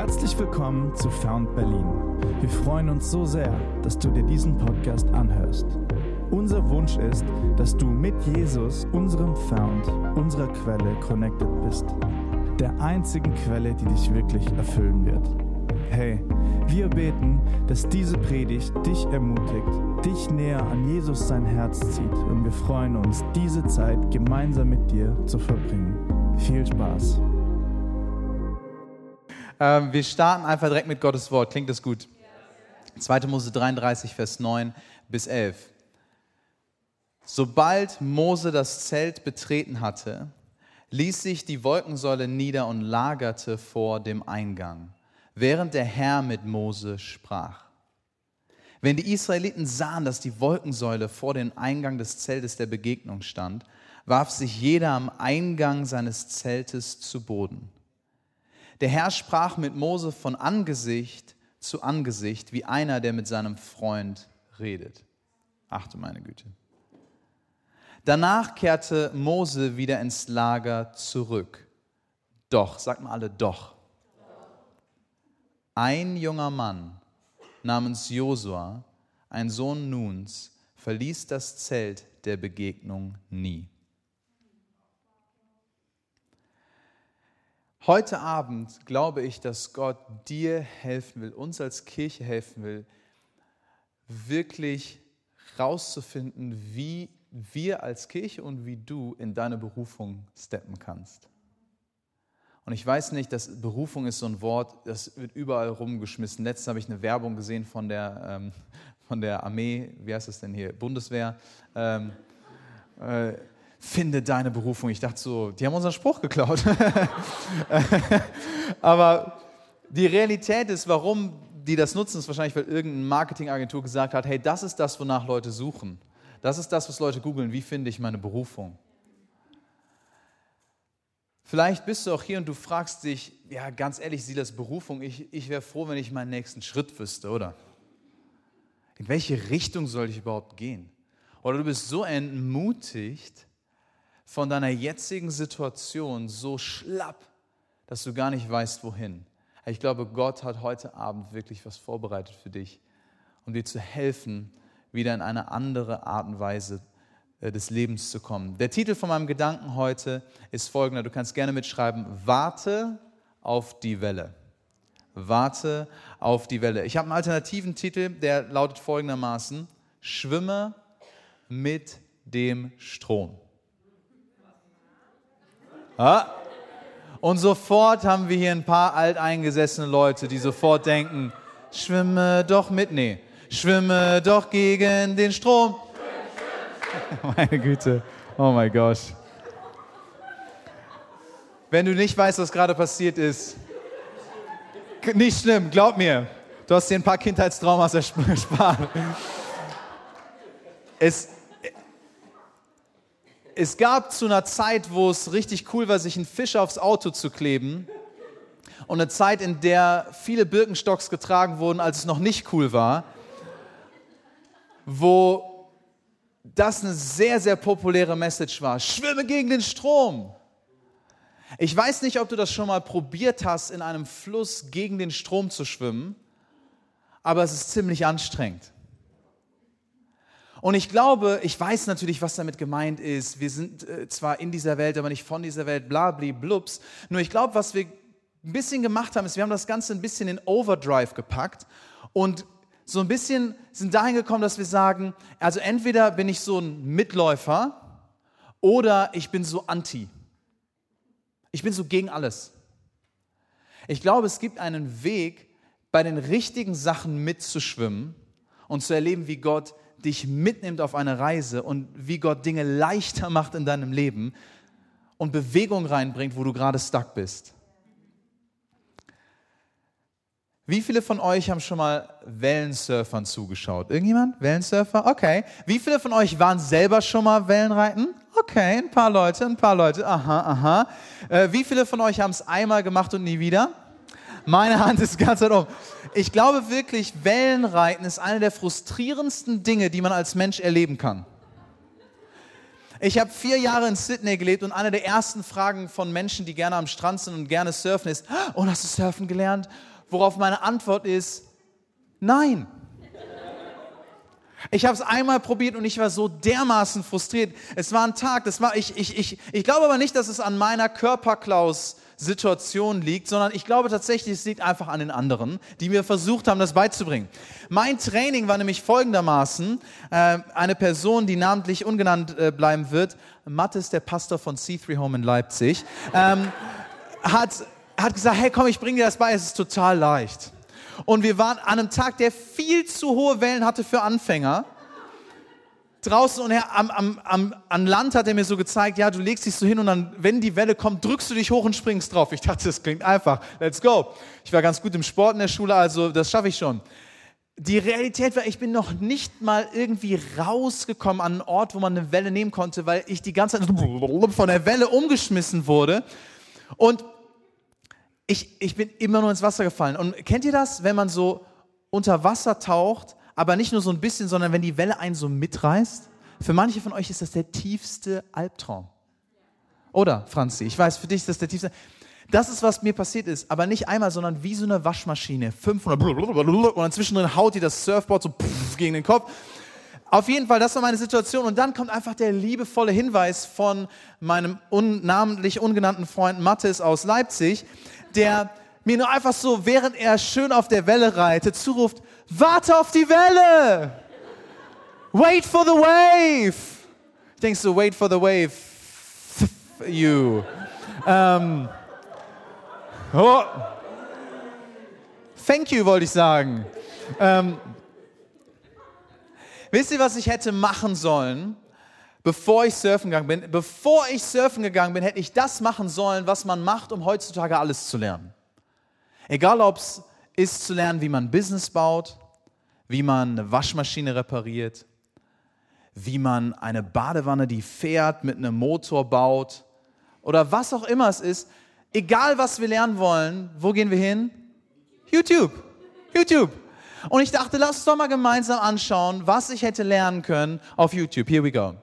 Herzlich willkommen zu Found Berlin. Wir freuen uns so sehr, dass du dir diesen Podcast anhörst. Unser Wunsch ist, dass du mit Jesus, unserem Found, unserer Quelle connected bist. Der einzigen Quelle, die dich wirklich erfüllen wird. Hey, wir beten, dass diese Predigt dich ermutigt, dich näher an Jesus sein Herz zieht und wir freuen uns, diese Zeit gemeinsam mit dir zu verbringen. Viel Spaß! Ähm, wir starten einfach direkt mit Gottes Wort. Klingt das gut? 2. Mose 33, Vers 9 bis 11. Sobald Mose das Zelt betreten hatte, ließ sich die Wolkensäule nieder und lagerte vor dem Eingang, während der Herr mit Mose sprach. Wenn die Israeliten sahen, dass die Wolkensäule vor dem Eingang des Zeltes der Begegnung stand, warf sich jeder am Eingang seines Zeltes zu Boden. Der Herr sprach mit Mose von Angesicht zu Angesicht, wie einer, der mit seinem Freund redet. Achte meine Güte. Danach kehrte Mose wieder ins Lager zurück. Doch, sagt mal alle, doch. Ein junger Mann namens Josua, ein Sohn Nuns, verließ das Zelt der Begegnung nie. Heute Abend glaube ich, dass Gott dir helfen will, uns als Kirche helfen will, wirklich rauszufinden, wie wir als Kirche und wie du in deine Berufung steppen kannst. Und ich weiß nicht, dass Berufung ist so ein Wort, das wird überall rumgeschmissen. Letztens habe ich eine Werbung gesehen von der, ähm, von der Armee, wie heißt das denn hier, Bundeswehr. Ähm, äh, finde deine Berufung. Ich dachte so, die haben unseren Spruch geklaut. Aber die Realität ist, warum die das nutzen, ist wahrscheinlich, weil irgendeine Marketingagentur gesagt hat, hey, das ist das, wonach Leute suchen. Das ist das, was Leute googeln. Wie finde ich meine Berufung? Vielleicht bist du auch hier und du fragst dich, ja, ganz ehrlich, Silas, Berufung, ich, ich wäre froh, wenn ich meinen nächsten Schritt wüsste, oder? In welche Richtung soll ich überhaupt gehen? Oder du bist so entmutigt von deiner jetzigen Situation, so schlapp, dass du gar nicht weißt, wohin. Ich glaube, Gott hat heute Abend wirklich was vorbereitet für dich, um dir zu helfen, wieder in eine andere Art und Weise äh, des Lebens zu kommen. Der Titel von meinem Gedanken heute ist folgender, du kannst gerne mitschreiben, warte auf die Welle. Warte auf die Welle. Ich habe einen alternativen Titel, der lautet folgendermaßen, schwimme mit dem Strom. Ja? Und sofort haben wir hier ein paar alteingesessene Leute, die sofort denken, schwimme doch mit. Nee, schwimme doch gegen den Strom. Meine Güte, oh mein Gott. Wenn du nicht weißt, was gerade passiert ist, nicht schlimm, glaub mir. Du hast dir ein paar Kindheitstraumas erspart. Es, es gab zu einer Zeit, wo es richtig cool war, sich einen Fisch aufs Auto zu kleben. Und eine Zeit, in der viele Birkenstocks getragen wurden, als es noch nicht cool war wo das eine sehr, sehr populäre Message war. Schwimme gegen den Strom. Ich weiß nicht, ob du das schon mal probiert hast, in einem Fluss gegen den Strom zu schwimmen, aber es ist ziemlich anstrengend. Und ich glaube, ich weiß natürlich, was damit gemeint ist. Wir sind äh, zwar in dieser Welt, aber nicht von dieser Welt, bla, bla, blups. Nur ich glaube, was wir ein bisschen gemacht haben, ist, wir haben das Ganze ein bisschen in Overdrive gepackt und so ein bisschen sind dahin gekommen, dass wir sagen, also entweder bin ich so ein Mitläufer oder ich bin so anti. Ich bin so gegen alles. Ich glaube, es gibt einen Weg, bei den richtigen Sachen mitzuschwimmen und zu erleben, wie Gott dich mitnimmt auf eine Reise und wie Gott Dinge leichter macht in deinem Leben und Bewegung reinbringt, wo du gerade stuck bist. Wie viele von euch haben schon mal Wellensurfern zugeschaut? Irgendjemand? Wellensurfer? Okay. Wie viele von euch waren selber schon mal Wellenreiten? Okay, ein paar Leute, ein paar Leute. Aha, aha. Äh, wie viele von euch haben es einmal gemacht und nie wieder? Meine Hand ist ganz weit oben. Ich glaube wirklich, Wellenreiten ist eine der frustrierendsten Dinge, die man als Mensch erleben kann. Ich habe vier Jahre in Sydney gelebt und eine der ersten Fragen von Menschen, die gerne am Strand sind und gerne surfen, ist, oh, hast du surfen gelernt? Worauf meine Antwort ist, nein. Ich habe es einmal probiert und ich war so dermaßen frustriert. Es war ein Tag, das war ich ich ich ich glaube aber nicht, dass es an meiner Körperklaus Situation liegt, sondern ich glaube tatsächlich, es liegt einfach an den anderen, die mir versucht haben, das beizubringen. Mein Training war nämlich folgendermaßen, äh, eine Person, die namentlich ungenannt äh, bleiben wird, Mattes, der Pastor von C3 Home in Leipzig, ähm, hat, hat gesagt, hey komm, ich bringe dir das bei, es ist total leicht. Und wir waren an einem Tag, der viel zu hohe Wellen hatte für Anfänger. Draußen und her, am, am, am, an Land hat er mir so gezeigt, ja, du legst dich so hin und dann, wenn die Welle kommt, drückst du dich hoch und springst drauf. Ich dachte, das klingt einfach. Let's go. Ich war ganz gut im Sport in der Schule, also das schaffe ich schon. Die Realität war, ich bin noch nicht mal irgendwie rausgekommen an einen Ort, wo man eine Welle nehmen konnte, weil ich die ganze Zeit von der Welle umgeschmissen wurde. Und ich, ich bin immer nur ins Wasser gefallen. Und kennt ihr das, wenn man so unter Wasser taucht, aber nicht nur so ein bisschen, sondern wenn die Welle einen so mitreißt? Für manche von euch ist das der tiefste Albtraum. Oder, Franzi? Ich weiß, für dich ist das der tiefste. Das ist, was mir passiert ist, aber nicht einmal, sondern wie so eine Waschmaschine. 500 und zwischendrin haut die das Surfboard so gegen den Kopf. Auf jeden Fall, das war meine Situation. Und dann kommt einfach der liebevolle Hinweis von meinem unnamentlich ungenannten Freund Mathis aus Leipzig, der mir nur einfach so, während er schön auf der Welle reitet, zuruft, warte auf die Welle! Wait for the wave! Ich denke so, wait for the wave, you. Ähm, oh. Thank you, wollte ich sagen. Ähm, wisst ihr, was ich hätte machen sollen? bevor ich surfen gegangen bin. Bevor ich surfen gegangen bin, hätte ich das machen sollen, was man macht, um heutzutage alles zu lernen. Egal, ob es ist zu lernen, wie man Business baut, wie man eine Waschmaschine repariert, wie man eine Badewanne, die fährt, mit einem Motor baut oder was auch immer es ist. Egal, was wir lernen wollen, wo gehen wir hin? YouTube. YouTube. Und ich dachte, lass uns doch mal gemeinsam anschauen, was ich hätte lernen können auf YouTube. Here we go.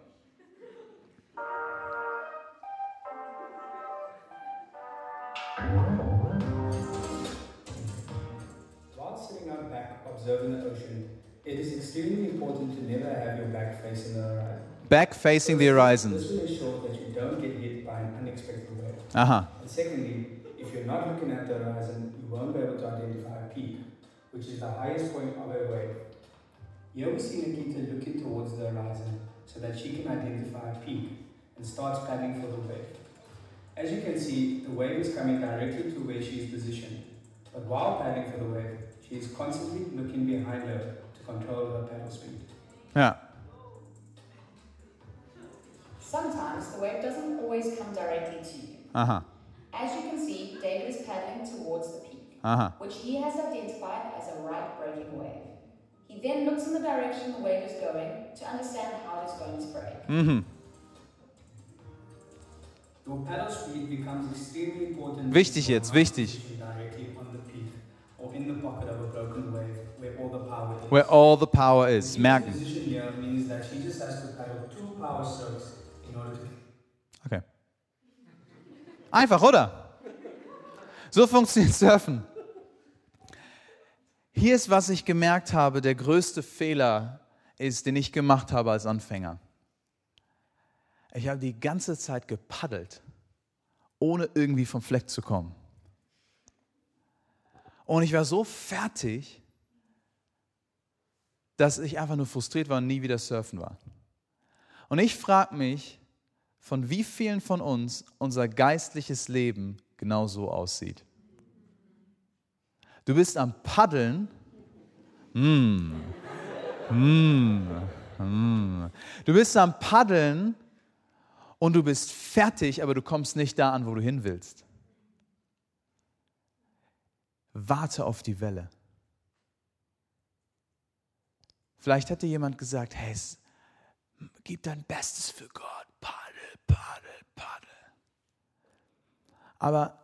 observing the ocean, it is extremely important to never have your back facing the horizon. Back facing the horizon. This will ensure that you don't get hit by an unexpected wave. Uh-huh. And secondly, if you're not looking at the horizon, you won't be able to identify a peak, which is the highest point of a wave. Here we see Nikita looking towards the horizon so that she can identify a peak and starts paddling for the wave. As you can see, the wave is coming directly to where she is positioned. But while paddling for the wave, she is constantly looking behind her control her paddle speed. Yeah. Sometimes the wave doesn't always come directly to you. Uh-huh. As you can see, David is paddling towards the peak, Uh-huh. which he has identified as a right breaking wave. He then looks in the direction the wave is going to understand how it is going to break. Mm-hmm. Your paddle speed becomes extremely important. Wichtig jetzt, wichtig. Where all the power is. Merken. Okay. Einfach, oder? So funktioniert Surfen. Hier ist, was ich gemerkt habe, der größte Fehler ist, den ich gemacht habe als Anfänger. Ich habe die ganze Zeit gepaddelt, ohne irgendwie vom Fleck zu kommen. Und ich war so fertig, dass ich einfach nur frustriert war und nie wieder surfen war. Und ich frage mich, von wie vielen von uns unser geistliches Leben genau so aussieht. Du bist am Paddeln. Mm. Mm. Mm. Du bist am Paddeln und du bist fertig, aber du kommst nicht da an, wo du hin willst. Warte auf die Welle. Vielleicht hätte jemand gesagt, hey, gib dein Bestes für Gott. Paddel, paddel, paddel. Aber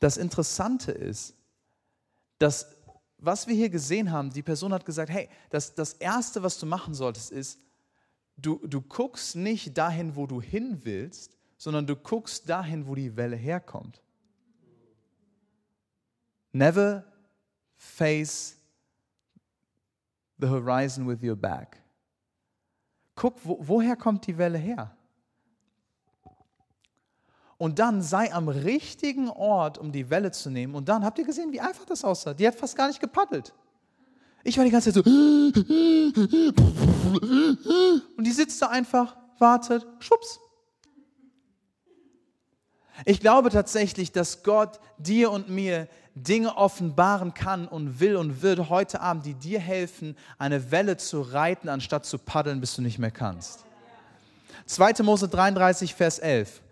das Interessante ist, dass was wir hier gesehen haben, die Person hat gesagt, hey, das, das Erste, was du machen solltest, ist, du, du guckst nicht dahin, wo du hin willst, sondern du guckst dahin, wo die Welle herkommt. Never face the horizon with your back. Guck, wo, woher kommt die Welle her? Und dann sei am richtigen Ort, um die Welle zu nehmen. Und dann habt ihr gesehen, wie einfach das aussah. Die hat fast gar nicht gepaddelt. Ich war die ganze Zeit so. Und die sitzt da einfach, wartet, schwupps. Ich glaube tatsächlich, dass Gott dir und mir Dinge offenbaren kann und will und wird heute Abend, die dir helfen, eine Welle zu reiten, anstatt zu paddeln, bis du nicht mehr kannst. 2. Mose 33, Vers 11.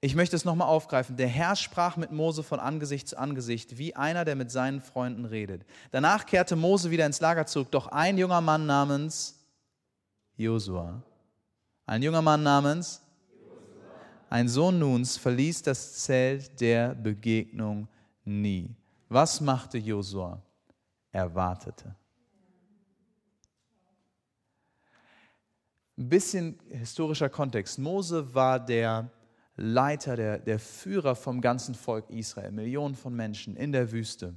Ich möchte es nochmal aufgreifen. Der Herr sprach mit Mose von Angesicht zu Angesicht, wie einer, der mit seinen Freunden redet. Danach kehrte Mose wieder ins Lager zurück, doch ein junger Mann namens Josua, ein junger Mann namens ein Sohn Nuns, verließ das Zelt der Begegnung nie. Was machte Josua? Er wartete. Ein bisschen historischer Kontext. Mose war der Leiter, der, der Führer vom ganzen Volk Israel, Millionen von Menschen in der Wüste.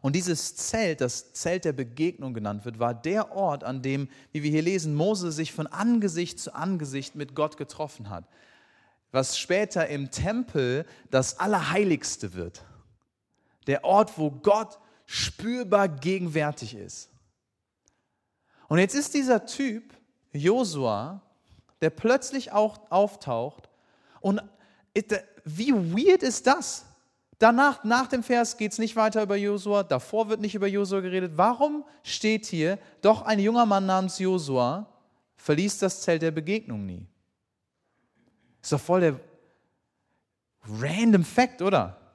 Und dieses Zelt, das Zelt der Begegnung genannt wird, war der Ort, an dem, wie wir hier lesen, Mose sich von Angesicht zu Angesicht mit Gott getroffen hat. Was später im Tempel das Allerheiligste wird. Der Ort, wo Gott spürbar gegenwärtig ist. Und jetzt ist dieser Typ, Josua, der plötzlich auch auftaucht und wie weird ist das? Danach, nach dem Vers geht es nicht weiter über Josua, davor wird nicht über Josua geredet. Warum steht hier, doch ein junger Mann namens Josua verließ das Zelt der Begegnung nie? Ist doch voll der random Fact, oder?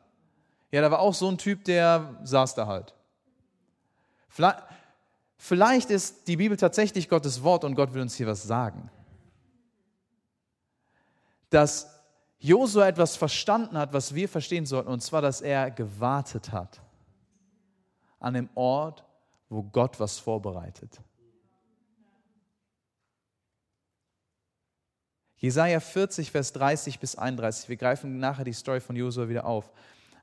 Ja, da war auch so ein Typ, der saß da halt. Vielleicht, ist die Bibel tatsächlich Gottes Wort und Gott will uns hier was sagen. Dass Josua etwas verstanden hat, was wir verstehen sollten, und zwar, dass er gewartet hat an dem Ort, wo Gott was vorbereitet. Jesaja 40, Vers 30 bis 31. Wir greifen nachher die Story von Josua wieder auf.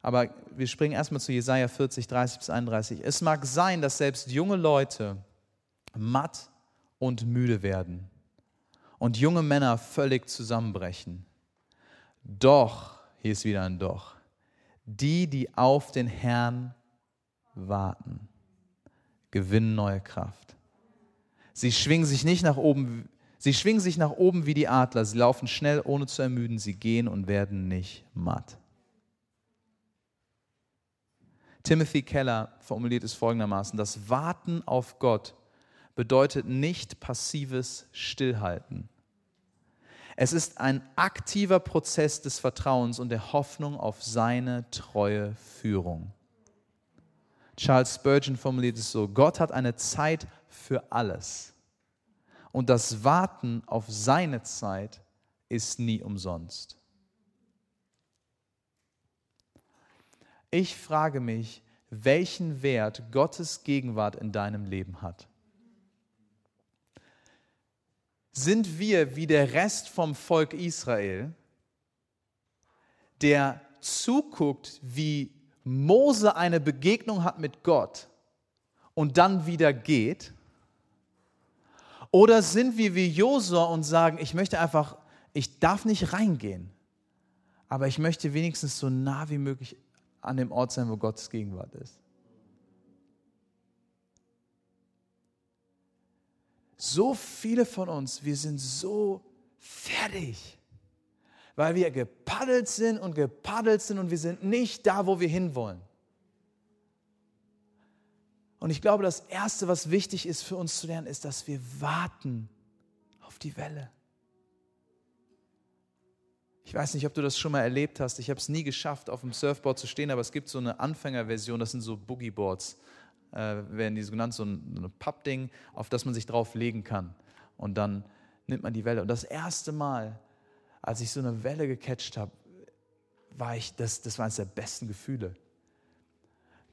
Aber wir springen erstmal zu Jesaja 40, 30 bis 31. Es mag sein, dass selbst junge Leute matt und müde werden und junge Männer völlig zusammenbrechen. Doch, hier ist wieder ein Doch, die, die auf den Herrn warten, gewinnen neue Kraft. Sie schwingen sich nicht nach oben, sie schwingen sich nach oben wie die Adler, sie laufen schnell, ohne zu ermüden, sie gehen und werden nicht matt. Timothy Keller formuliert es folgendermaßen, das Warten auf Gott bedeutet nicht passives Stillhalten. Es ist ein aktiver Prozess des Vertrauens und der Hoffnung auf seine treue Führung. Charles Spurgeon formuliert es so, Gott hat eine Zeit für alles. Und das Warten auf seine Zeit ist nie umsonst. Ich frage mich, welchen Wert Gottes Gegenwart in deinem Leben hat sind wir wie der Rest vom Volk Israel, der zuguckt, wie Mose eine Begegnung hat mit Gott und dann wieder geht? Oder sind wir wie Josua und sagen, ich möchte einfach, ich darf nicht reingehen, aber ich möchte wenigstens so nah wie möglich an dem Ort sein, wo Gottes Gegenwart ist? so viele von uns, wir sind so fertig, weil wir gepaddelt sind und gepaddelt sind und wir sind nicht da, wo wir hinwollen. Und ich glaube, das Erste, was wichtig ist für uns zu lernen, ist, dass wir warten auf die Welle. Ich weiß nicht, ob du das schon mal erlebt hast. Ich habe es nie geschafft, auf dem Surfboard zu stehen, aber es gibt so eine Anfängerversion, das sind so Boogieboards äh, werden die so genannt, so ein, ein Pappding, auf das man sich drauf legen kann. Und dann nimmt man die Welle. Und das erste Mal, als ich so eine Welle gecatcht habe, war ich, das, das war eines der besten Gefühle.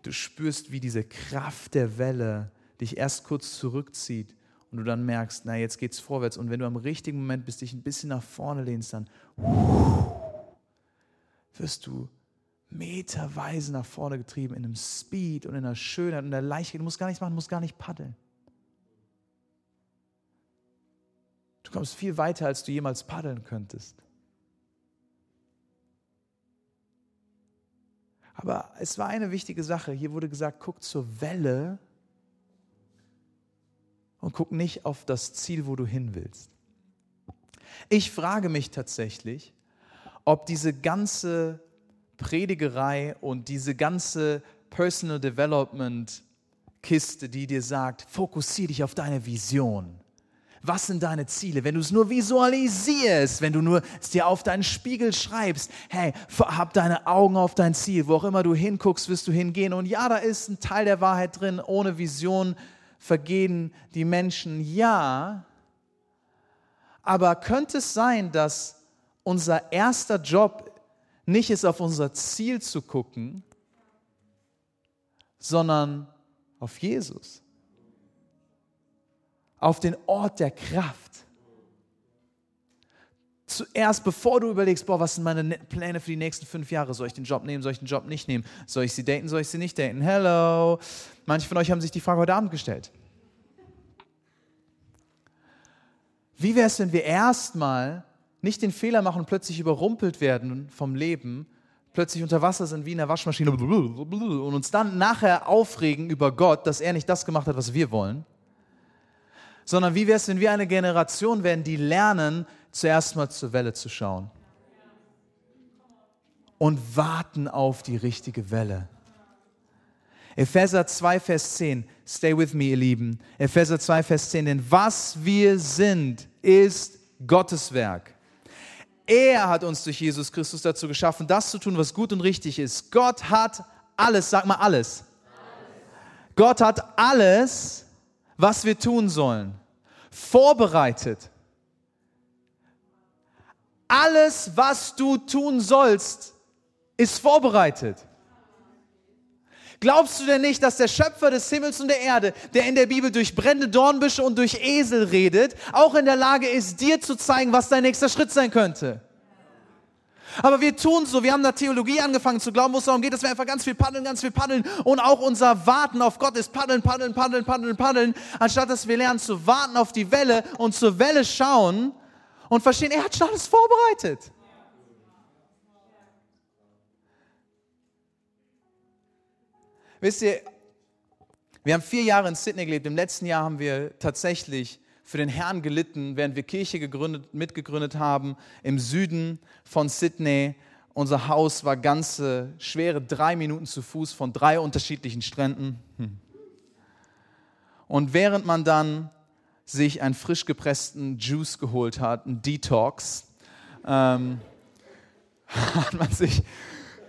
Du spürst, wie diese Kraft der Welle dich erst kurz zurückzieht und du dann merkst, na jetzt geht's vorwärts und wenn du am richtigen Moment bist, dich ein bisschen nach vorne lehnst, dann wirst du meterweise nach vorne getrieben in einem Speed und in einer Schönheit und der Leichtigkeit. Du musst gar nichts machen, du musst gar nicht paddeln. Du kommst viel weiter, als du jemals paddeln könntest. Aber es war eine wichtige Sache. Hier wurde gesagt, guck zur Welle und guck nicht auf das Ziel, wo du hin willst. Ich frage mich tatsächlich, ob diese ganze Predigerei und diese ganze Personal Development Kiste, die dir sagt, fokussiere dich auf deine Vision. Was sind deine Ziele? Wenn du es nur visualisierst, wenn du nur es dir auf deinen Spiegel schreibst, hey, hab deine Augen auf dein Ziel. Wo auch immer du hinguckst, wirst du hingehen. Und ja, da ist ein Teil der Wahrheit drin. Ohne Vision vergehen die Menschen. Ja. Aber könnte es sein, dass unser erster Job nicht ist, auf unser Ziel zu gucken, sondern auf Jesus? auf den Ort der Kraft. Zuerst, bevor du überlegst, boah, was sind meine ne-, Pläne für die nächsten fünf Jahre? Soll ich den Job nehmen? Soll ich den Job nicht nehmen? Soll ich sie daten? Soll ich sie nicht daten? Hello. Manche von euch haben sich die Frage heute Abend gestellt. Wie wäre es, wenn wir erstmal nicht den Fehler machen und plötzlich überrumpelt werden vom Leben, plötzlich unter Wasser sind wie in der Waschmaschine und uns dann nachher aufregen über Gott, dass er nicht das gemacht hat, was wir wollen? sondern wie wäre es, wenn wir eine Generation werden, die lernen, zuerst mal zur Welle zu schauen und warten auf die richtige Welle. Epheser 2, Vers 10. Stay with me, ihr Lieben. Epheser 2, Vers 10. Denn was wir sind, ist Gottes Werk. Er hat uns durch Jesus Christus dazu geschaffen, das zu tun, was gut und richtig ist. Gott hat alles, sag mal alles. alles. Gott hat alles was wir tun sollen. Vorbereitet. Alles, was du tun sollst, ist vorbereitet. Glaubst du denn nicht, dass der Schöpfer des Himmels und der Erde, der in der Bibel durch brennende Dornbüsche und durch Esel redet, auch in der Lage ist, dir zu zeigen, was dein nächster Schritt sein könnte? Aber wir tun so, wir haben da Theologie angefangen zu glauben, wo es darum geht, dass wir einfach ganz viel paddeln, ganz viel paddeln und auch unser Warten auf Gott ist paddeln, paddeln, paddeln, paddeln, paddeln, anstatt dass wir lernen zu warten auf die Welle und zur Welle schauen und verstehen, er hat schon alles vorbereitet. Wisst ihr, wir haben vier Jahre in Sydney gelebt. Im letzten Jahr haben wir tatsächlich für den Herrn gelitten, während wir Kirche gegründet, mitgegründet haben im Süden von Sydney. Unser Haus war ganze schwere drei Minuten zu Fuß von drei unterschiedlichen Stränden. Hm. Und während man dann sich einen frisch gepressten Juice geholt hat, einen Detox, ähm, man sich,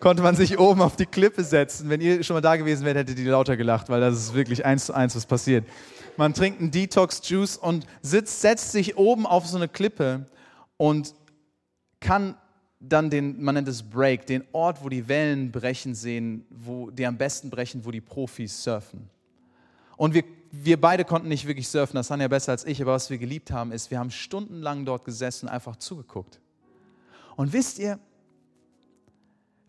konnte man sich oben auf die Klippe setzen. Wenn ihr schon mal da gewesen wärt, hättet ihr lauter gelacht, weil das ist wirklich eins zu eins, was passiert man trinkt einen Detox-Juice und sitzt, setzt sich oben auf so eine Klippe und kann dann den, man nennt es Break, den Ort, wo die Wellen brechen sehen, wo die am besten brechen, wo die Profis surfen. Und wir, wir beide konnten nicht wirklich surfen, das waren ja besser als ich, aber was wir geliebt haben, ist, wir haben stundenlang dort gesessen, einfach zugeguckt. Und wisst ihr,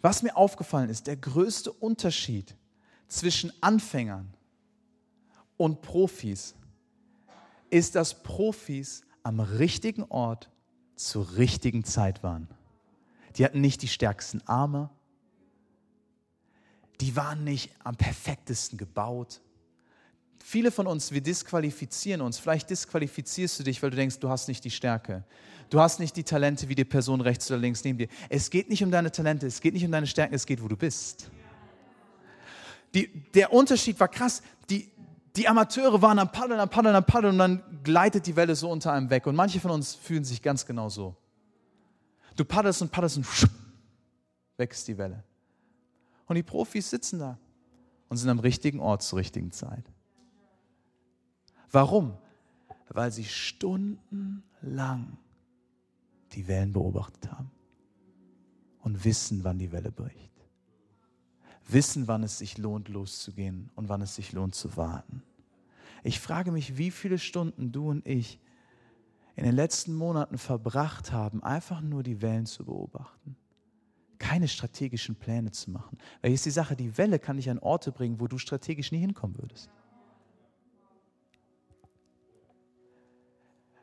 was mir aufgefallen ist, der größte Unterschied zwischen Anfängern und Profis ist, dass Profis am richtigen Ort zur richtigen Zeit waren. Die hatten nicht die stärksten Arme, die waren nicht am perfektesten gebaut. Viele von uns, wir disqualifizieren uns. Vielleicht disqualifizierst du dich, weil du denkst, du hast nicht die Stärke. Du hast nicht die Talente wie die Person rechts oder links neben dir. Es geht nicht um deine Talente, es geht nicht um deine Stärken, es geht, wo du bist. Die, der Unterschied war krass. Die, die Amateure waren am Paddeln, am Paddeln, am Paddeln und dann gleitet die Welle so unter einem weg. Und manche von uns fühlen sich ganz genau so. Du paddelst und paddelst und weg ist die Welle. Und die Profis sitzen da und sind am richtigen Ort zur richtigen Zeit. Warum? Weil sie stundenlang die Wellen beobachtet haben und wissen, wann die Welle bricht wissen, wann es sich lohnt, loszugehen und wann es sich lohnt zu warten. Ich frage mich, wie viele Stunden du und ich in den letzten Monaten verbracht haben, einfach nur die Wellen zu beobachten. Keine strategischen Pläne zu machen. Weil hier ist die Sache, die Welle kann dich an Orte bringen, wo du strategisch nie hinkommen würdest.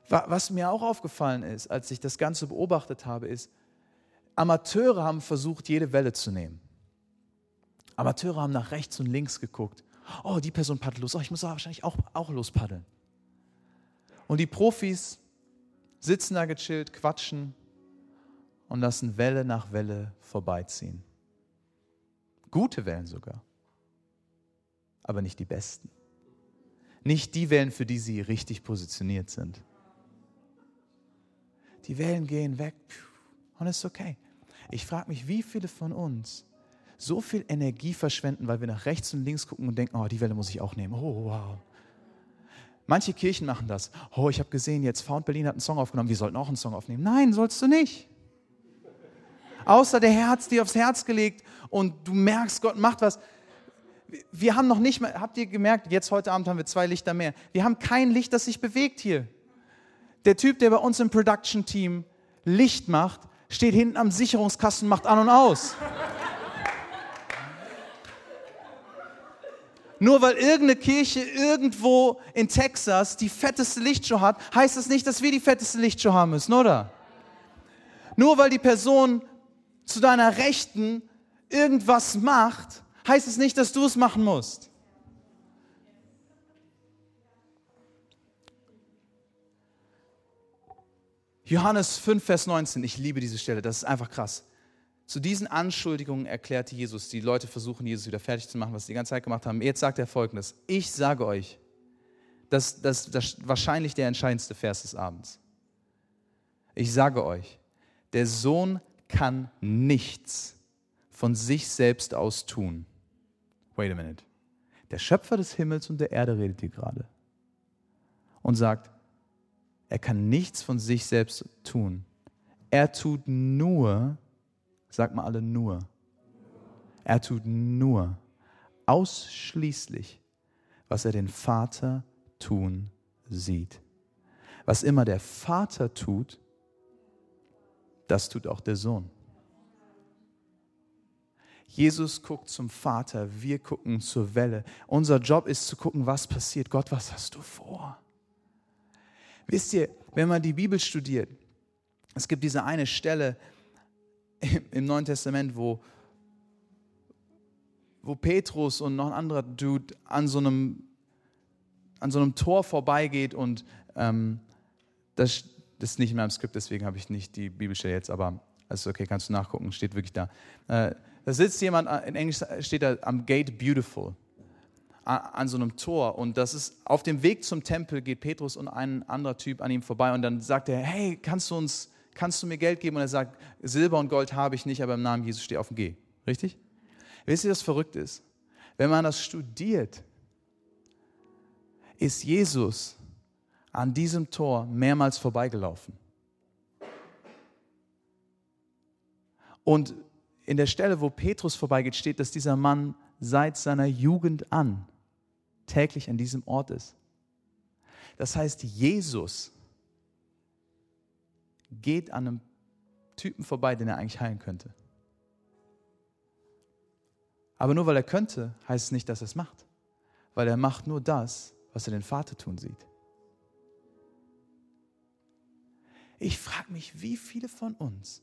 Was mir auch aufgefallen ist, als ich das Ganze beobachtet habe, ist, Amateure haben versucht, jede Welle zu nehmen. Amateure haben nach rechts und links geguckt. Oh, die Person paddelt los. Oh, ich muss wahrscheinlich auch, auch lospaddeln. Und die Profis sitzen da gechillt, quatschen und lassen Welle nach Welle vorbeiziehen. Gute Wellen sogar, aber nicht die besten. Nicht die Wellen, für die sie richtig positioniert sind. Die Wellen gehen weg und es ist okay. Ich frage mich, wie viele von uns so viel Energie verschwenden, weil wir nach rechts und links gucken und denken, oh, die Welle muss ich auch nehmen. Oh, wow. Manche Kirchen machen das. Oh, ich habe gesehen, jetzt Found Berlin hat einen Song aufgenommen, wir sollten auch einen Song aufnehmen. Nein, sollst du nicht. Außer der Herr hat dir aufs Herz gelegt und du merkst, Gott macht was. Wir haben noch nicht mal, habt ihr gemerkt, jetzt heute Abend haben wir zwei Lichter mehr. Wir haben kein Licht, das sich bewegt hier. Der Typ, der bei uns im Production-Team Licht macht, steht hinten am Sicherungskasten, macht an und aus. Nur weil irgendeine Kirche irgendwo in Texas die fetteste Lichtshow hat, heißt das nicht, dass wir die fetteste Lichtshow haben müssen, oder? Nur weil die Person zu deiner Rechten irgendwas macht, heißt es nicht, dass du es machen musst. Johannes 5, Vers 19, ich liebe diese Stelle, das ist einfach krass. Zu diesen Anschuldigungen erklärte Jesus, die Leute versuchen, Jesus wieder fertig zu machen, was sie die ganze Zeit gemacht haben. Jetzt sagt er folgendes: Ich sage euch, das, das, wahrscheinlich der entscheidendste Vers des Abends. Ich sage euch, der Sohn kann nichts von sich selbst aus tun. Wait a minute. Der Schöpfer des Himmels und der Erde redet hier gerade und sagt, er kann nichts von sich selbst tun. Er tut nur, sag mal alle nur, er tut nur, ausschließlich, was er den Vater tun sieht. Was immer der Vater tut, das tut auch der Sohn. Jesus guckt zum Vater, wir gucken zur Welle. Unser Job ist zu gucken, was passiert. Gott, was hast du vor? Wisst ihr, wenn man die Bibel studiert, es gibt diese eine Stelle im Neuen Testament, wo, wo Petrus und noch ein anderer Dude an so einem, an so einem Tor vorbeigeht und ähm, das, das ist nicht in meinem Skript, deswegen habe ich nicht die Bibelstelle jetzt, aber ist okay, kannst du nachgucken, steht wirklich da. Äh, da sitzt jemand, in Englisch steht da am Gate Beautiful an so einem Tor und das ist auf dem Weg zum Tempel geht Petrus und ein anderer Typ an ihm vorbei und dann sagt er, hey, kannst du uns, kannst du mir Geld geben? Und er sagt, Silber und Gold habe ich nicht, aber im Namen Jesus stehe auf dem G. Richtig? Wisst ihr, was verrückt ist? Wenn man das studiert, ist Jesus an diesem Tor mehrmals vorbeigelaufen. Und in der Stelle, wo Petrus vorbeigeht, steht, dass dieser Mann seit seiner Jugend an täglich an diesem Ort ist. Das heißt, Jesus geht an einem Typen vorbei, den er eigentlich heilen könnte. Aber nur weil er könnte, heißt es nicht, dass er es macht. Weil er macht nur das, was er den Vater tun sieht. Ich frage mich, wie viele von uns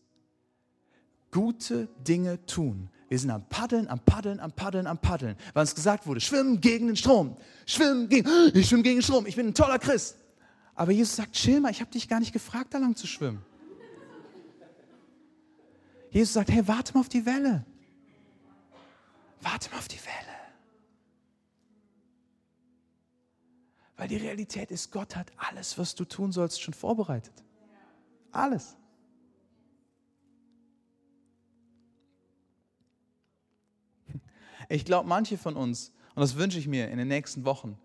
gute Dinge tun, wir sind am Paddeln, am Paddeln, am Paddeln, am Paddeln. Weil uns gesagt wurde, schwimmen gegen den Strom. Schwimmen gegen, ich schwimme gegen den Strom. Ich bin ein toller Christ. Aber Jesus sagt, chill mal, ich habe dich gar nicht gefragt, da lang zu schwimmen. Jesus sagt, hey, warte mal auf die Welle. Warte mal auf die Welle. Weil die Realität ist, Gott hat alles, was du tun sollst, schon vorbereitet. Alles. Ich glaube, manche von uns, und das wünsche ich mir in den nächsten Wochen,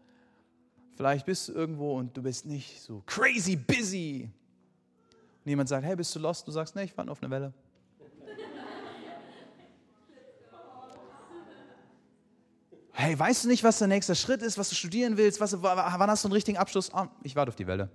vielleicht bist du irgendwo und du bist nicht so crazy busy. Und jemand sagt, hey, bist du lost? Du sagst, nee, ich warte auf eine Welle. Hey, weißt du nicht, was der nächste Schritt ist, was du studieren willst? Was, wann hast du einen richtigen Abschluss? Oh, ich warte auf die Welle.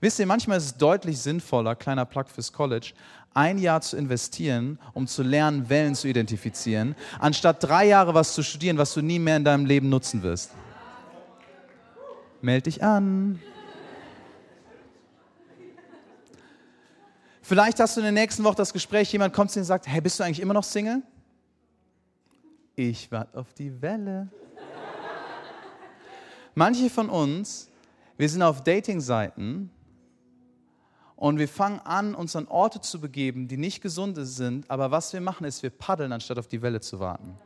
Wisst ihr, manchmal ist es deutlich sinnvoller, kleiner Plug fürs College, ein Jahr zu investieren, um zu lernen, Wellen zu identifizieren, anstatt drei Jahre was zu studieren, was du nie mehr in deinem Leben nutzen wirst. Meld dich an. Vielleicht hast du in der nächsten Woche das Gespräch, jemand kommt zu dir und sagt, hey, bist du eigentlich immer noch Single? Ich warte auf die Welle. Manche von uns, wir sind auf Dating-Seiten und wir fangen an, uns an Orte zu begeben, die nicht gesund sind, aber was wir machen, ist, wir paddeln, anstatt auf die Welle zu warten.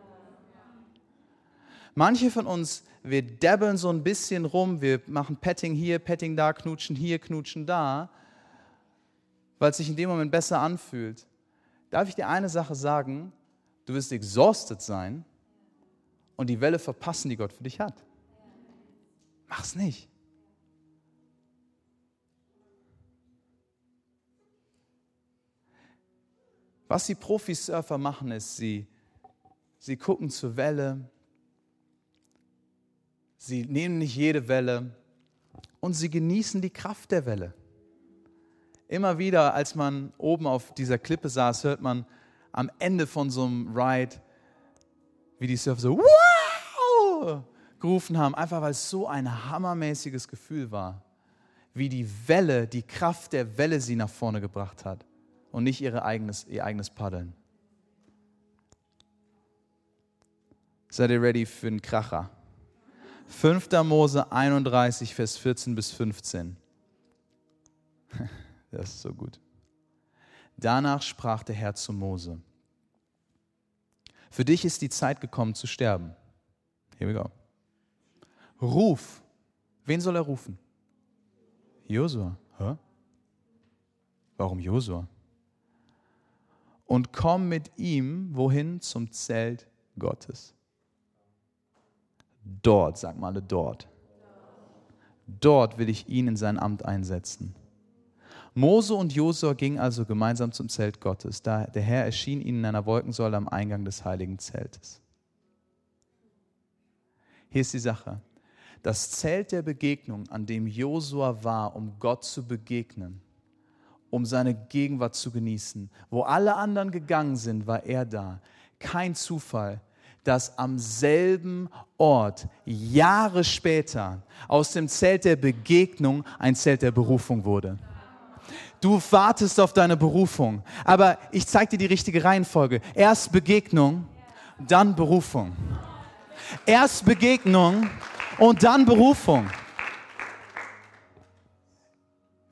Manche von uns, wir dabbeln so ein bisschen rum, wir machen Petting hier, Petting da, knutschen hier, knutschen da, weil es sich in dem Moment besser anfühlt. Darf ich dir eine Sache sagen? Du wirst exhausted sein und die Welle verpassen, die Gott für dich hat. Mach's nicht. Was die Profisurfer machen, ist, sie, sie gucken zur Welle, sie nehmen nicht jede Welle. Und sie genießen die Kraft der Welle. Immer wieder, als man oben auf dieser Klippe saß, hört man am Ende von so einem Ride, wie die Surfer so wow! gerufen haben, einfach weil es so ein hammermäßiges Gefühl war, wie die Welle, die Kraft der Welle sie nach vorne gebracht hat und nicht ihre eigenes, ihr eigenes Paddeln. Seid ihr ready für einen Kracher? 5. Mose 31, Vers 14 bis 15. Das ist so gut. Danach sprach der Herr zu Mose. Für dich ist die Zeit gekommen zu sterben. Here we go. Ruf. Wen soll er rufen? Josua. Hä? Warum Josua? Und komm mit ihm wohin zum Zelt Gottes. Dort, sag mal dort. Dort will ich ihn in sein Amt einsetzen. Mose und Josua gingen also gemeinsam zum Zelt Gottes. Da der Herr erschien ihnen in einer Wolkensäule am Eingang des heiligen Zeltes. Hier ist die Sache. Das Zelt der Begegnung, an dem Josua war, um Gott zu begegnen, um seine Gegenwart zu genießen. Wo alle anderen gegangen sind, war er da. Kein Zufall, dass am selben Ort Jahre später aus dem Zelt der Begegnung ein Zelt der Berufung wurde. Du wartest auf deine Berufung, aber ich zeige dir die richtige Reihenfolge. Erst Begegnung, dann Berufung. Erst Begegnung und dann Berufung.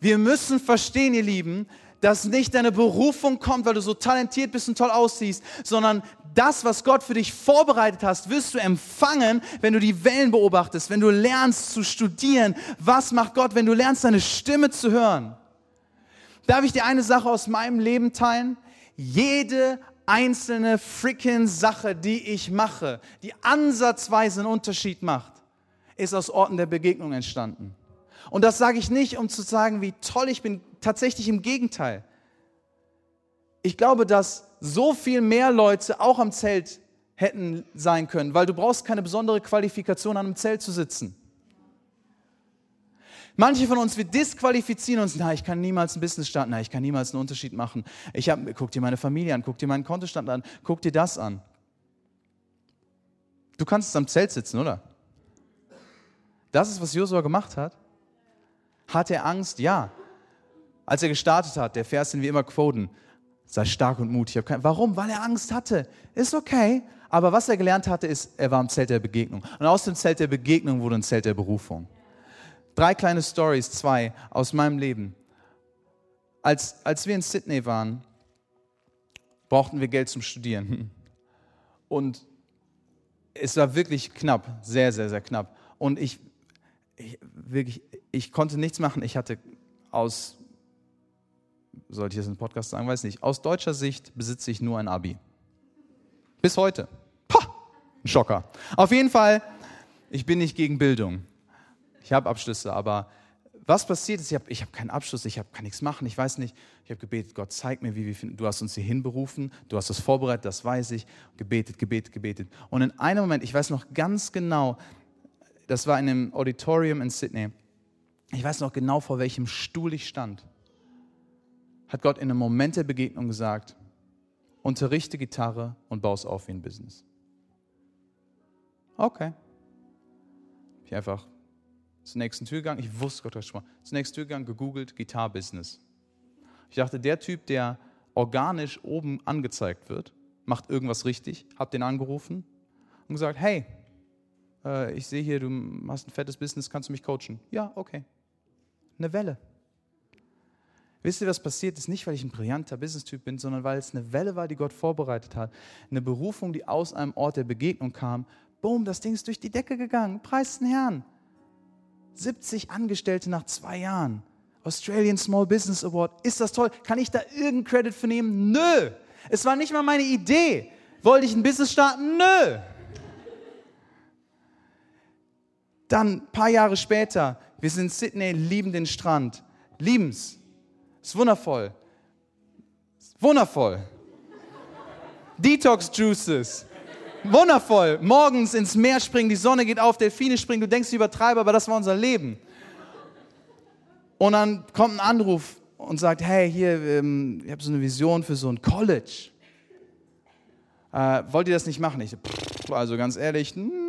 Wir müssen verstehen, ihr Lieben, dass nicht deine Berufung kommt, weil du so talentiert bist und toll aussiehst, sondern das, was Gott für dich vorbereitet hast, wirst du empfangen, wenn du die Wellen beobachtest, wenn du lernst zu studieren. Was macht Gott, wenn du lernst, deine Stimme zu hören? Darf ich dir eine Sache aus meinem Leben teilen? Jede einzelne freaking Sache, die ich mache, die ansatzweise einen Unterschied macht, ist aus Orten der Begegnung entstanden. Und das sage ich nicht, um zu sagen, wie toll ich bin, tatsächlich im Gegenteil. Ich glaube, dass so viel mehr Leute auch am Zelt hätten sein können, weil du brauchst keine besondere Qualifikation, an einem Zelt zu sitzen. Manche von uns, wir disqualifizieren uns, na, ich kann niemals ein Business starten, na, ich kann niemals einen Unterschied machen. Ich hab, guck dir meine Familie an, guck dir meinen Kontostand an, guck dir das an. Du kannst am Zelt sitzen, oder? Das ist, was Josua gemacht hat. Hat er Angst? Ja. Als er gestartet hat, der Vers, den wir immer quoten, sei stark und mutig. Warum? Weil er Angst hatte. Ist okay. Aber was er gelernt hatte, ist, er war im Zelt der Begegnung. Und aus dem Zelt der Begegnung wurde ein Zelt der Berufung. Drei kleine Stories, zwei aus meinem Leben. Als, als wir in Sydney waren, brauchten wir Geld zum Studieren. Und es war wirklich knapp, sehr, sehr, sehr knapp. Und ich, ich, wirklich, ich konnte nichts machen. Ich hatte aus, sollte ich das im Podcast sagen, weiß nicht, aus deutscher Sicht besitze ich nur ein Abi. Bis heute. Pah, ein Schocker. Auf jeden Fall, ich bin nicht gegen Bildung. Ich habe Abschlüsse, aber was passiert ist, ich habe hab keinen Abschluss, ich hab, kann nichts machen, ich weiß nicht. Ich habe gebetet, Gott, zeig mir, wie wir finden. Du hast uns hier hinberufen, du hast das vorbereitet, das weiß ich. Gebetet, gebetet, gebetet. Und in einem Moment, ich weiß noch ganz genau, das war in einem Auditorium in Sydney, ich weiß noch genau, vor welchem Stuhl ich stand, hat Gott in einem Moment der Begegnung gesagt, unterrichte Gitarre und baue auf wie ein Business. Okay. Ich einfach zur nächsten Tür gegangen. Ich wusste Gott schon mal. Zur nächsten Tür gegangen, gegoogelt, Gitarre-Business. Ich dachte, der Typ, der organisch oben angezeigt wird, macht irgendwas richtig, hab den angerufen und gesagt, hey, äh, ich sehe hier, du hast ein fettes Business, kannst du mich coachen? Ja, okay. Eine Welle. Wisst ihr, was passiert ist? Nicht, weil ich ein brillanter Business-Typ bin, sondern weil es eine Welle war, die Gott vorbereitet hat. Eine Berufung, die aus einem Ort der Begegnung kam. Boom, das Ding ist durch die Decke gegangen. Preis den Herrn. 70 Angestellte nach zwei Jahren. Australian Small Business Award. Ist das toll? Kann ich da irgendeinen Credit für nehmen? Nö. Es war nicht mal meine Idee. Wollte ich ein Business starten? Nö. Dann, ein paar Jahre später, wir sind in Sydney, lieben den Strand. Lieben's. Ist wundervoll. Ist wundervoll. Detox Juices. Wundervoll. Morgens ins Meer springen, die Sonne geht auf, Delfine springen, du denkst, ich übertreibe, aber das war unser Leben. Und dann kommt ein Anruf und sagt, hey, hier, ähm, ich habe so eine Vision für so ein College. Äh, wollt ihr das nicht machen? Ich also ganz ehrlich, mm,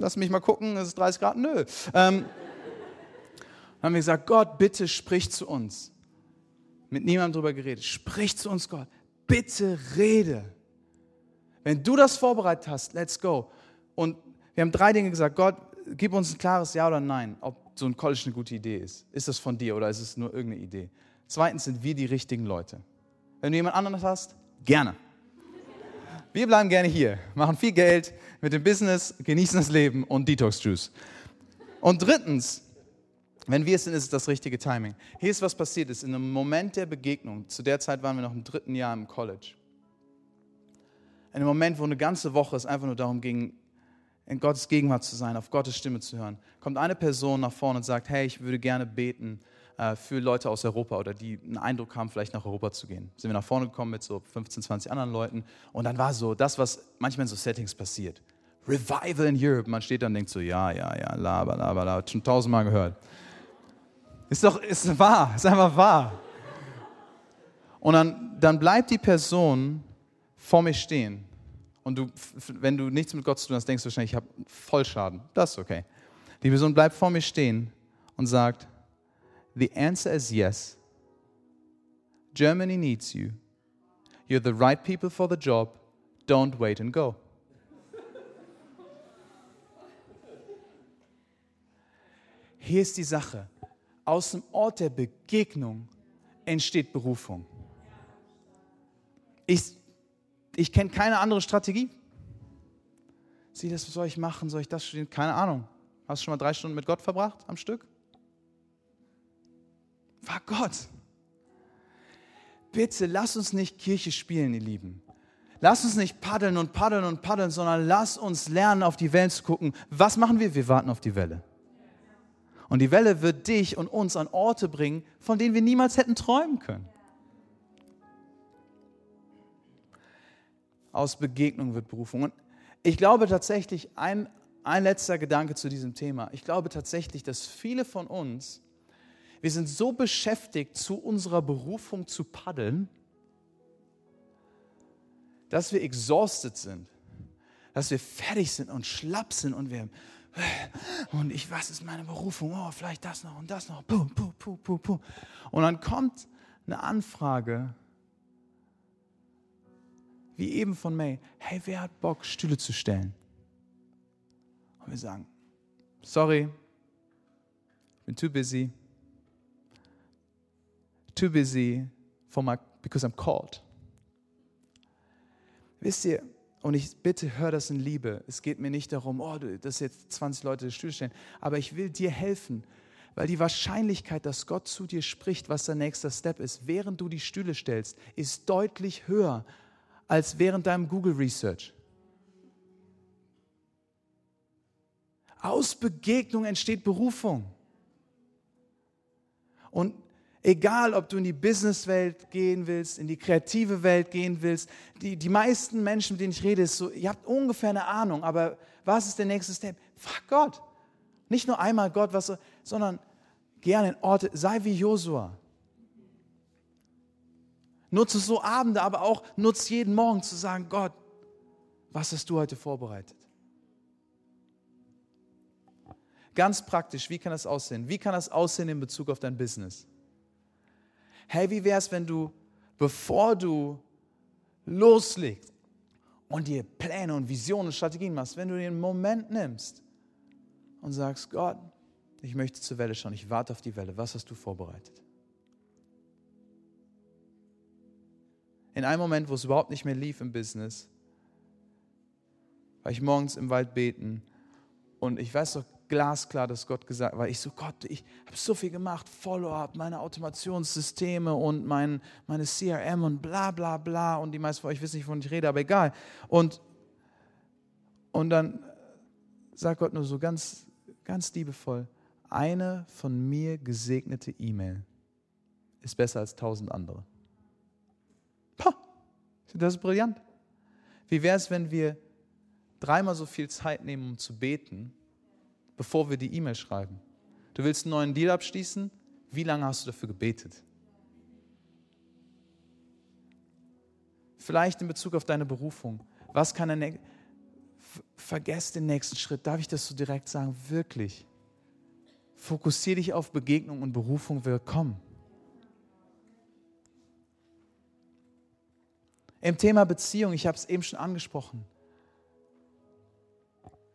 lass mich mal gucken, es ist 30 Grad, nö. Ähm, haben wir gesagt, Gott, bitte sprich zu uns. Mit niemandem drüber geredet. Sprich zu uns, Gott. Bitte rede. Wenn du das vorbereitet hast, let's go. Und wir haben drei Dinge gesagt. Gott, gib uns ein klares Ja oder Nein, ob so ein College eine gute Idee ist. Ist das von dir oder ist es nur irgendeine Idee? Zweitens sind wir die richtigen Leute. Wenn du jemand anderes hast, gerne. Wir bleiben gerne hier, machen viel Geld mit dem Business, genießen das Leben und Detox Juice. Und drittens, wenn wir es sind, ist es das richtige Timing. Hier ist was passiert ist. In einem Moment der Begegnung, zu der Zeit waren wir noch im dritten Jahr im College in einem Moment, wo eine ganze Woche es einfach nur darum ging, in Gottes Gegenwart zu sein, auf Gottes Stimme zu hören, kommt eine Person nach vorne und sagt, hey, ich würde gerne beten für Leute aus Europa oder die einen Eindruck haben, vielleicht nach Europa zu gehen. Sind wir nach vorne gekommen mit so 15, 20 anderen Leuten und dann war so das, was manchmal in so Settings passiert. Revival in Europe. Man steht dann und denkt so, ja, ja, ja, laber, laber, laber, schon tausendmal gehört. Ist doch, ist wahr, ist einfach wahr. Und dann, dann bleibt die Person vor mir stehen und du, wenn du nichts mit Gott zu tun hast, denkst du wahrscheinlich, ich habe Vollschaden. Das ist okay. Die Person bleibt vor mir stehen und sagt, The answer is yes. Germany needs you. You're the right people for the job. Don't wait and go. Hier ist die Sache. Aus dem Ort der Begegnung entsteht Berufung. Ich, ich kenne keine andere Strategie. Sieh, das soll ich machen, soll ich das studieren? Keine Ahnung. Hast du schon mal drei Stunden mit Gott verbracht am Stück? War Gott. Bitte lass uns nicht Kirche spielen, ihr Lieben. Lass uns nicht paddeln und paddeln und paddeln, sondern lass uns lernen, auf die Wellen zu gucken. Was machen wir? Wir warten auf die Welle. Und die Welle wird dich und uns an Orte bringen, von denen wir niemals hätten träumen können. aus Begegnung wird Berufung. Und ich glaube tatsächlich, ein, ein letzter Gedanke zu diesem Thema. Ich glaube tatsächlich, dass viele von uns, wir sind so beschäftigt, zu unserer Berufung zu paddeln, dass wir exhausted sind, dass wir fertig sind und schlapp sind und wir und ich, was ist meine Berufung? Oh, vielleicht das noch und das noch. Puh, puh, puh, puh, puh. Und dann kommt eine Anfrage wie eben von May, hey, wer hat Bock, Stühle zu stellen? Und wir sagen, sorry, bin too busy, too busy for my, because I'm called. Wisst ihr, und ich bitte, hör das in Liebe. Es geht mir nicht darum, oh, dass jetzt 20 Leute Stühle stellen, aber ich will dir helfen, weil die Wahrscheinlichkeit, dass Gott zu dir spricht, was der nächste Step ist, während du die Stühle stellst, ist deutlich höher, als während deinem Google Research. Aus Begegnung entsteht Berufung. Und egal, ob du in die Businesswelt gehen willst, in die kreative Welt gehen willst, die, die meisten Menschen, mit denen ich rede, ist so, ihr habt ungefähr eine Ahnung, aber was ist der nächste Step? Frag Gott. Nicht nur einmal Gott, was, sondern geh an den Ort, sei wie Josua. Nutze so Abende, aber auch nutze jeden Morgen zu sagen, Gott, was hast du heute vorbereitet? Ganz praktisch, wie kann das aussehen? Wie kann das aussehen in Bezug auf dein Business? Hey, wie wäre es, wenn du, bevor du loslegst und dir Pläne und Visionen und Strategien machst, wenn du dir einen Moment nimmst und sagst, Gott, ich möchte zur Welle schauen, ich warte auf die Welle, was hast du vorbereitet? In einem Moment, wo es überhaupt nicht mehr lief im Business, war ich morgens im Wald beten und ich weiß doch glasklar, dass Gott gesagt weil ich so, Gott, ich habe so viel gemacht, Follow-up, meine Automationssysteme und mein, meine CRM und bla bla bla und die meisten von euch wissen nicht, wovon ich rede, aber egal. Und, und dann sagt Gott nur so ganz, ganz liebevoll, eine von mir gesegnete E-Mail ist besser als tausend andere. Pah, das ist brillant. Wie wäre es, wenn wir dreimal so viel Zeit nehmen, um zu beten, bevor wir die E-Mail schreiben? Du willst einen neuen Deal abschließen? Wie lange hast du dafür gebetet? Vielleicht in Bezug auf deine Berufung. Was kann eine Vergesst den nächsten Schritt. Darf ich das so direkt sagen? Wirklich. Fokussiere dich auf Begegnung und Berufung wird kommen. Im Thema Beziehung, ich habe es eben schon angesprochen.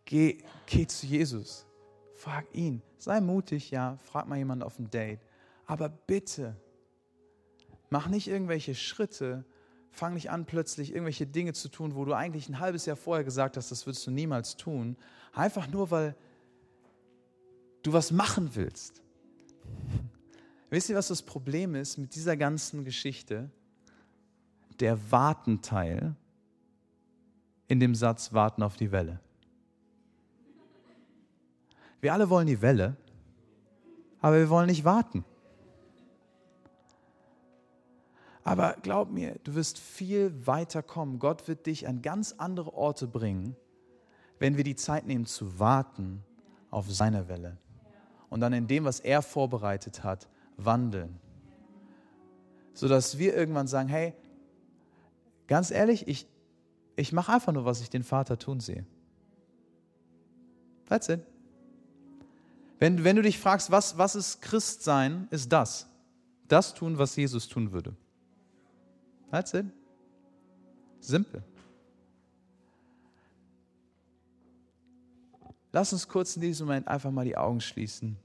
Geh, geh zu Jesus. Frag ihn. Sei mutig, ja. Frag mal jemanden auf ein Date. Aber bitte, mach nicht irgendwelche Schritte. Fang nicht an, plötzlich irgendwelche Dinge zu tun, wo du eigentlich ein halbes Jahr vorher gesagt hast, das würdest du niemals tun. Einfach nur, weil du was machen willst. Wisst ihr, was das Problem ist mit dieser ganzen Geschichte? Der Wartenteil in dem Satz Warten auf die Welle. Wir alle wollen die Welle, aber wir wollen nicht warten. Aber glaub mir, du wirst viel weiter kommen. Gott wird dich an ganz andere Orte bringen, wenn wir die Zeit nehmen zu warten auf seine Welle und dann in dem, was er vorbereitet hat, wandeln. Sodass wir irgendwann sagen, hey, ganz ehrlich, ich, ich mache einfach nur, was ich den Vater tun sehe. That's it. Wenn, wenn du dich fragst, was, was ist Christsein, ist das. Das tun, was Jesus tun würde. That's it. Simpel. Lass uns kurz in diesem Moment einfach mal die Augen schließen.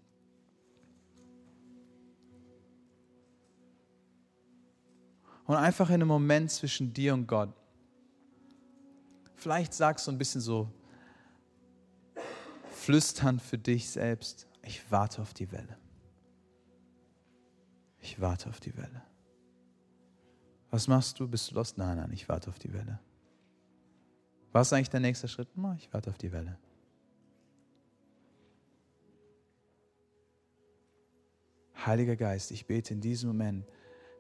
Und einfach in einem Moment zwischen dir und Gott. Vielleicht sagst du ein bisschen so flüstern für dich selbst. Ich warte auf die Welle. Ich warte auf die Welle. Was machst du? Bist du los? Nein, nein, ich warte auf die Welle. Was ist eigentlich der nächste Schritt? Ich warte auf die Welle. Heiliger Geist, ich bete in diesem Moment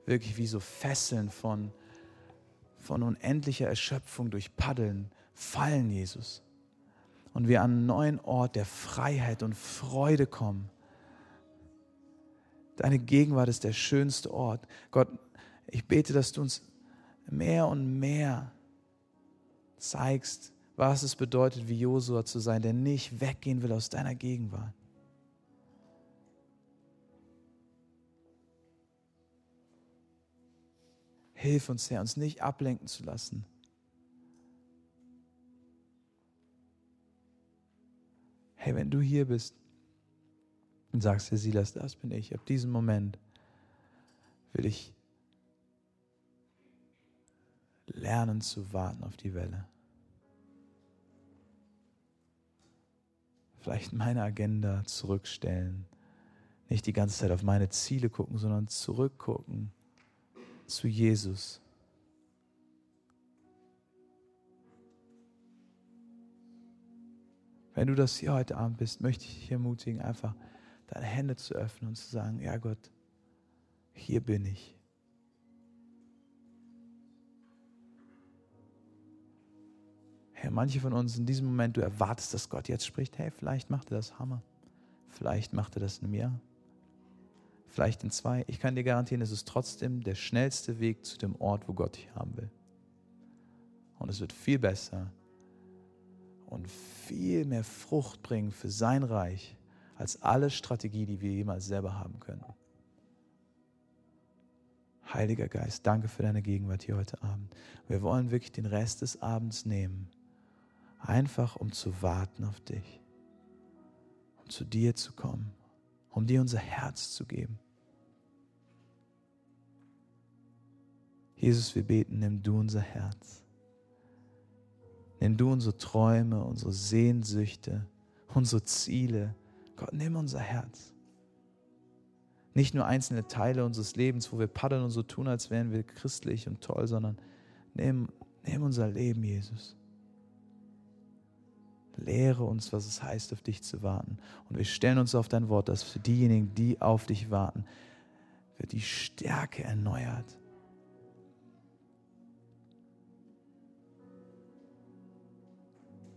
wirklich wie so Fesseln von, von unendlicher Erschöpfung durch Paddeln fallen, Jesus. Und wir an einen neuen Ort der Freiheit und Freude kommen. Deine Gegenwart ist der schönste Ort. Gott, ich bete, dass du uns mehr und mehr zeigst, was es bedeutet, wie Josua zu sein, der nicht weggehen will aus deiner Gegenwart. Hilf uns, Herr, uns nicht ablenken zu lassen. Hey, wenn du hier bist und sagst, Herr Silas, das bin ich, ab diesem Moment will ich lernen zu warten auf die Welle. Vielleicht meine Agenda zurückstellen, nicht die ganze Zeit auf meine Ziele gucken, sondern zurückgucken zu Jesus. Wenn du das hier heute Abend bist, möchte ich dich ermutigen, einfach deine Hände zu öffnen und zu sagen, ja Gott, hier bin ich. Hey, manche von uns in diesem Moment, du erwartest, dass Gott jetzt spricht. Hey, vielleicht macht er das Hammer. Vielleicht macht er das in Jahr. Vielleicht in zwei. Ich kann dir garantieren, es ist trotzdem der schnellste Weg zu dem Ort, wo Gott dich haben will. Und es wird viel besser und viel mehr Frucht bringen für sein Reich als alle Strategie, die wir jemals selber haben können. Heiliger Geist, danke für deine Gegenwart hier heute Abend. Wir wollen wirklich den Rest des Abends nehmen, einfach um zu warten auf dich, um zu dir zu kommen, um dir unser Herz zu geben. Jesus, wir beten, nimm du unser Herz. Nimm du unsere Träume, unsere Sehnsüchte, unsere Ziele. Gott, nimm unser Herz. Nicht nur einzelne Teile unseres Lebens, wo wir paddeln und so tun, als wären wir christlich und toll, sondern nimm, nimm unser Leben, Jesus. Lehre uns, was es heißt, auf dich zu warten. Und wir stellen uns auf dein Wort, dass für diejenigen, die auf dich warten, wird die Stärke erneuert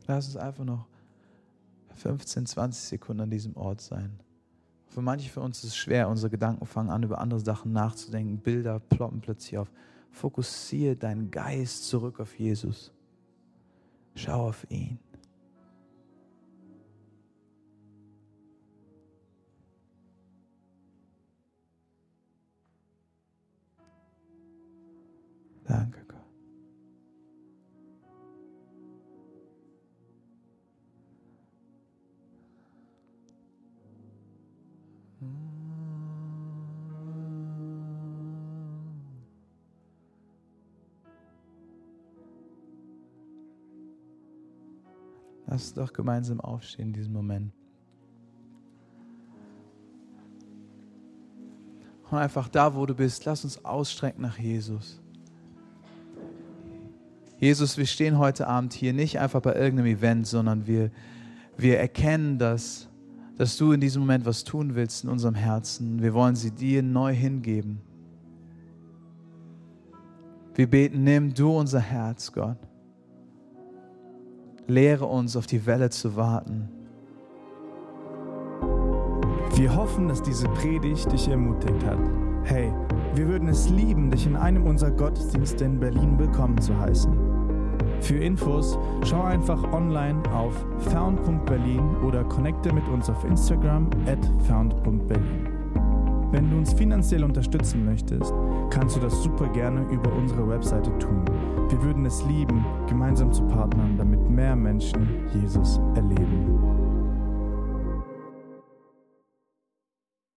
Lass uns einfach noch 15, 20 Sekunden an diesem Ort sein. Für manche von uns ist es schwer, unsere Gedanken fangen an, über andere Sachen nachzudenken. Bilder ploppen plötzlich auf. Fokussiere deinen Geist zurück auf Jesus. Schau auf ihn. Danke. Lass uns doch gemeinsam aufstehen in diesem Moment. Und einfach da, wo du bist, lass uns ausstrecken nach Jesus. Jesus, wir stehen heute Abend hier nicht einfach bei irgendeinem Event, sondern wir, wir erkennen, dass, dass du in diesem Moment was tun willst in unserem Herzen. Wir wollen sie dir neu hingeben. Wir beten, nimm du unser Herz, Gott. Lehre uns, auf die Welle zu warten. Wir hoffen, dass diese Predigt dich ermutigt hat. Hey, wir würden es lieben, dich in einem unserer Gottesdienste in Berlin willkommen zu heißen. Für Infos schau einfach online auf found.berlin oder connecte mit uns auf Instagram at found.berlin. Wenn du uns finanziell unterstützen möchtest, kannst du das super gerne über unsere Webseite tun. Wir würden es lieben, gemeinsam zu partnern, damit mehr Menschen Jesus erleben.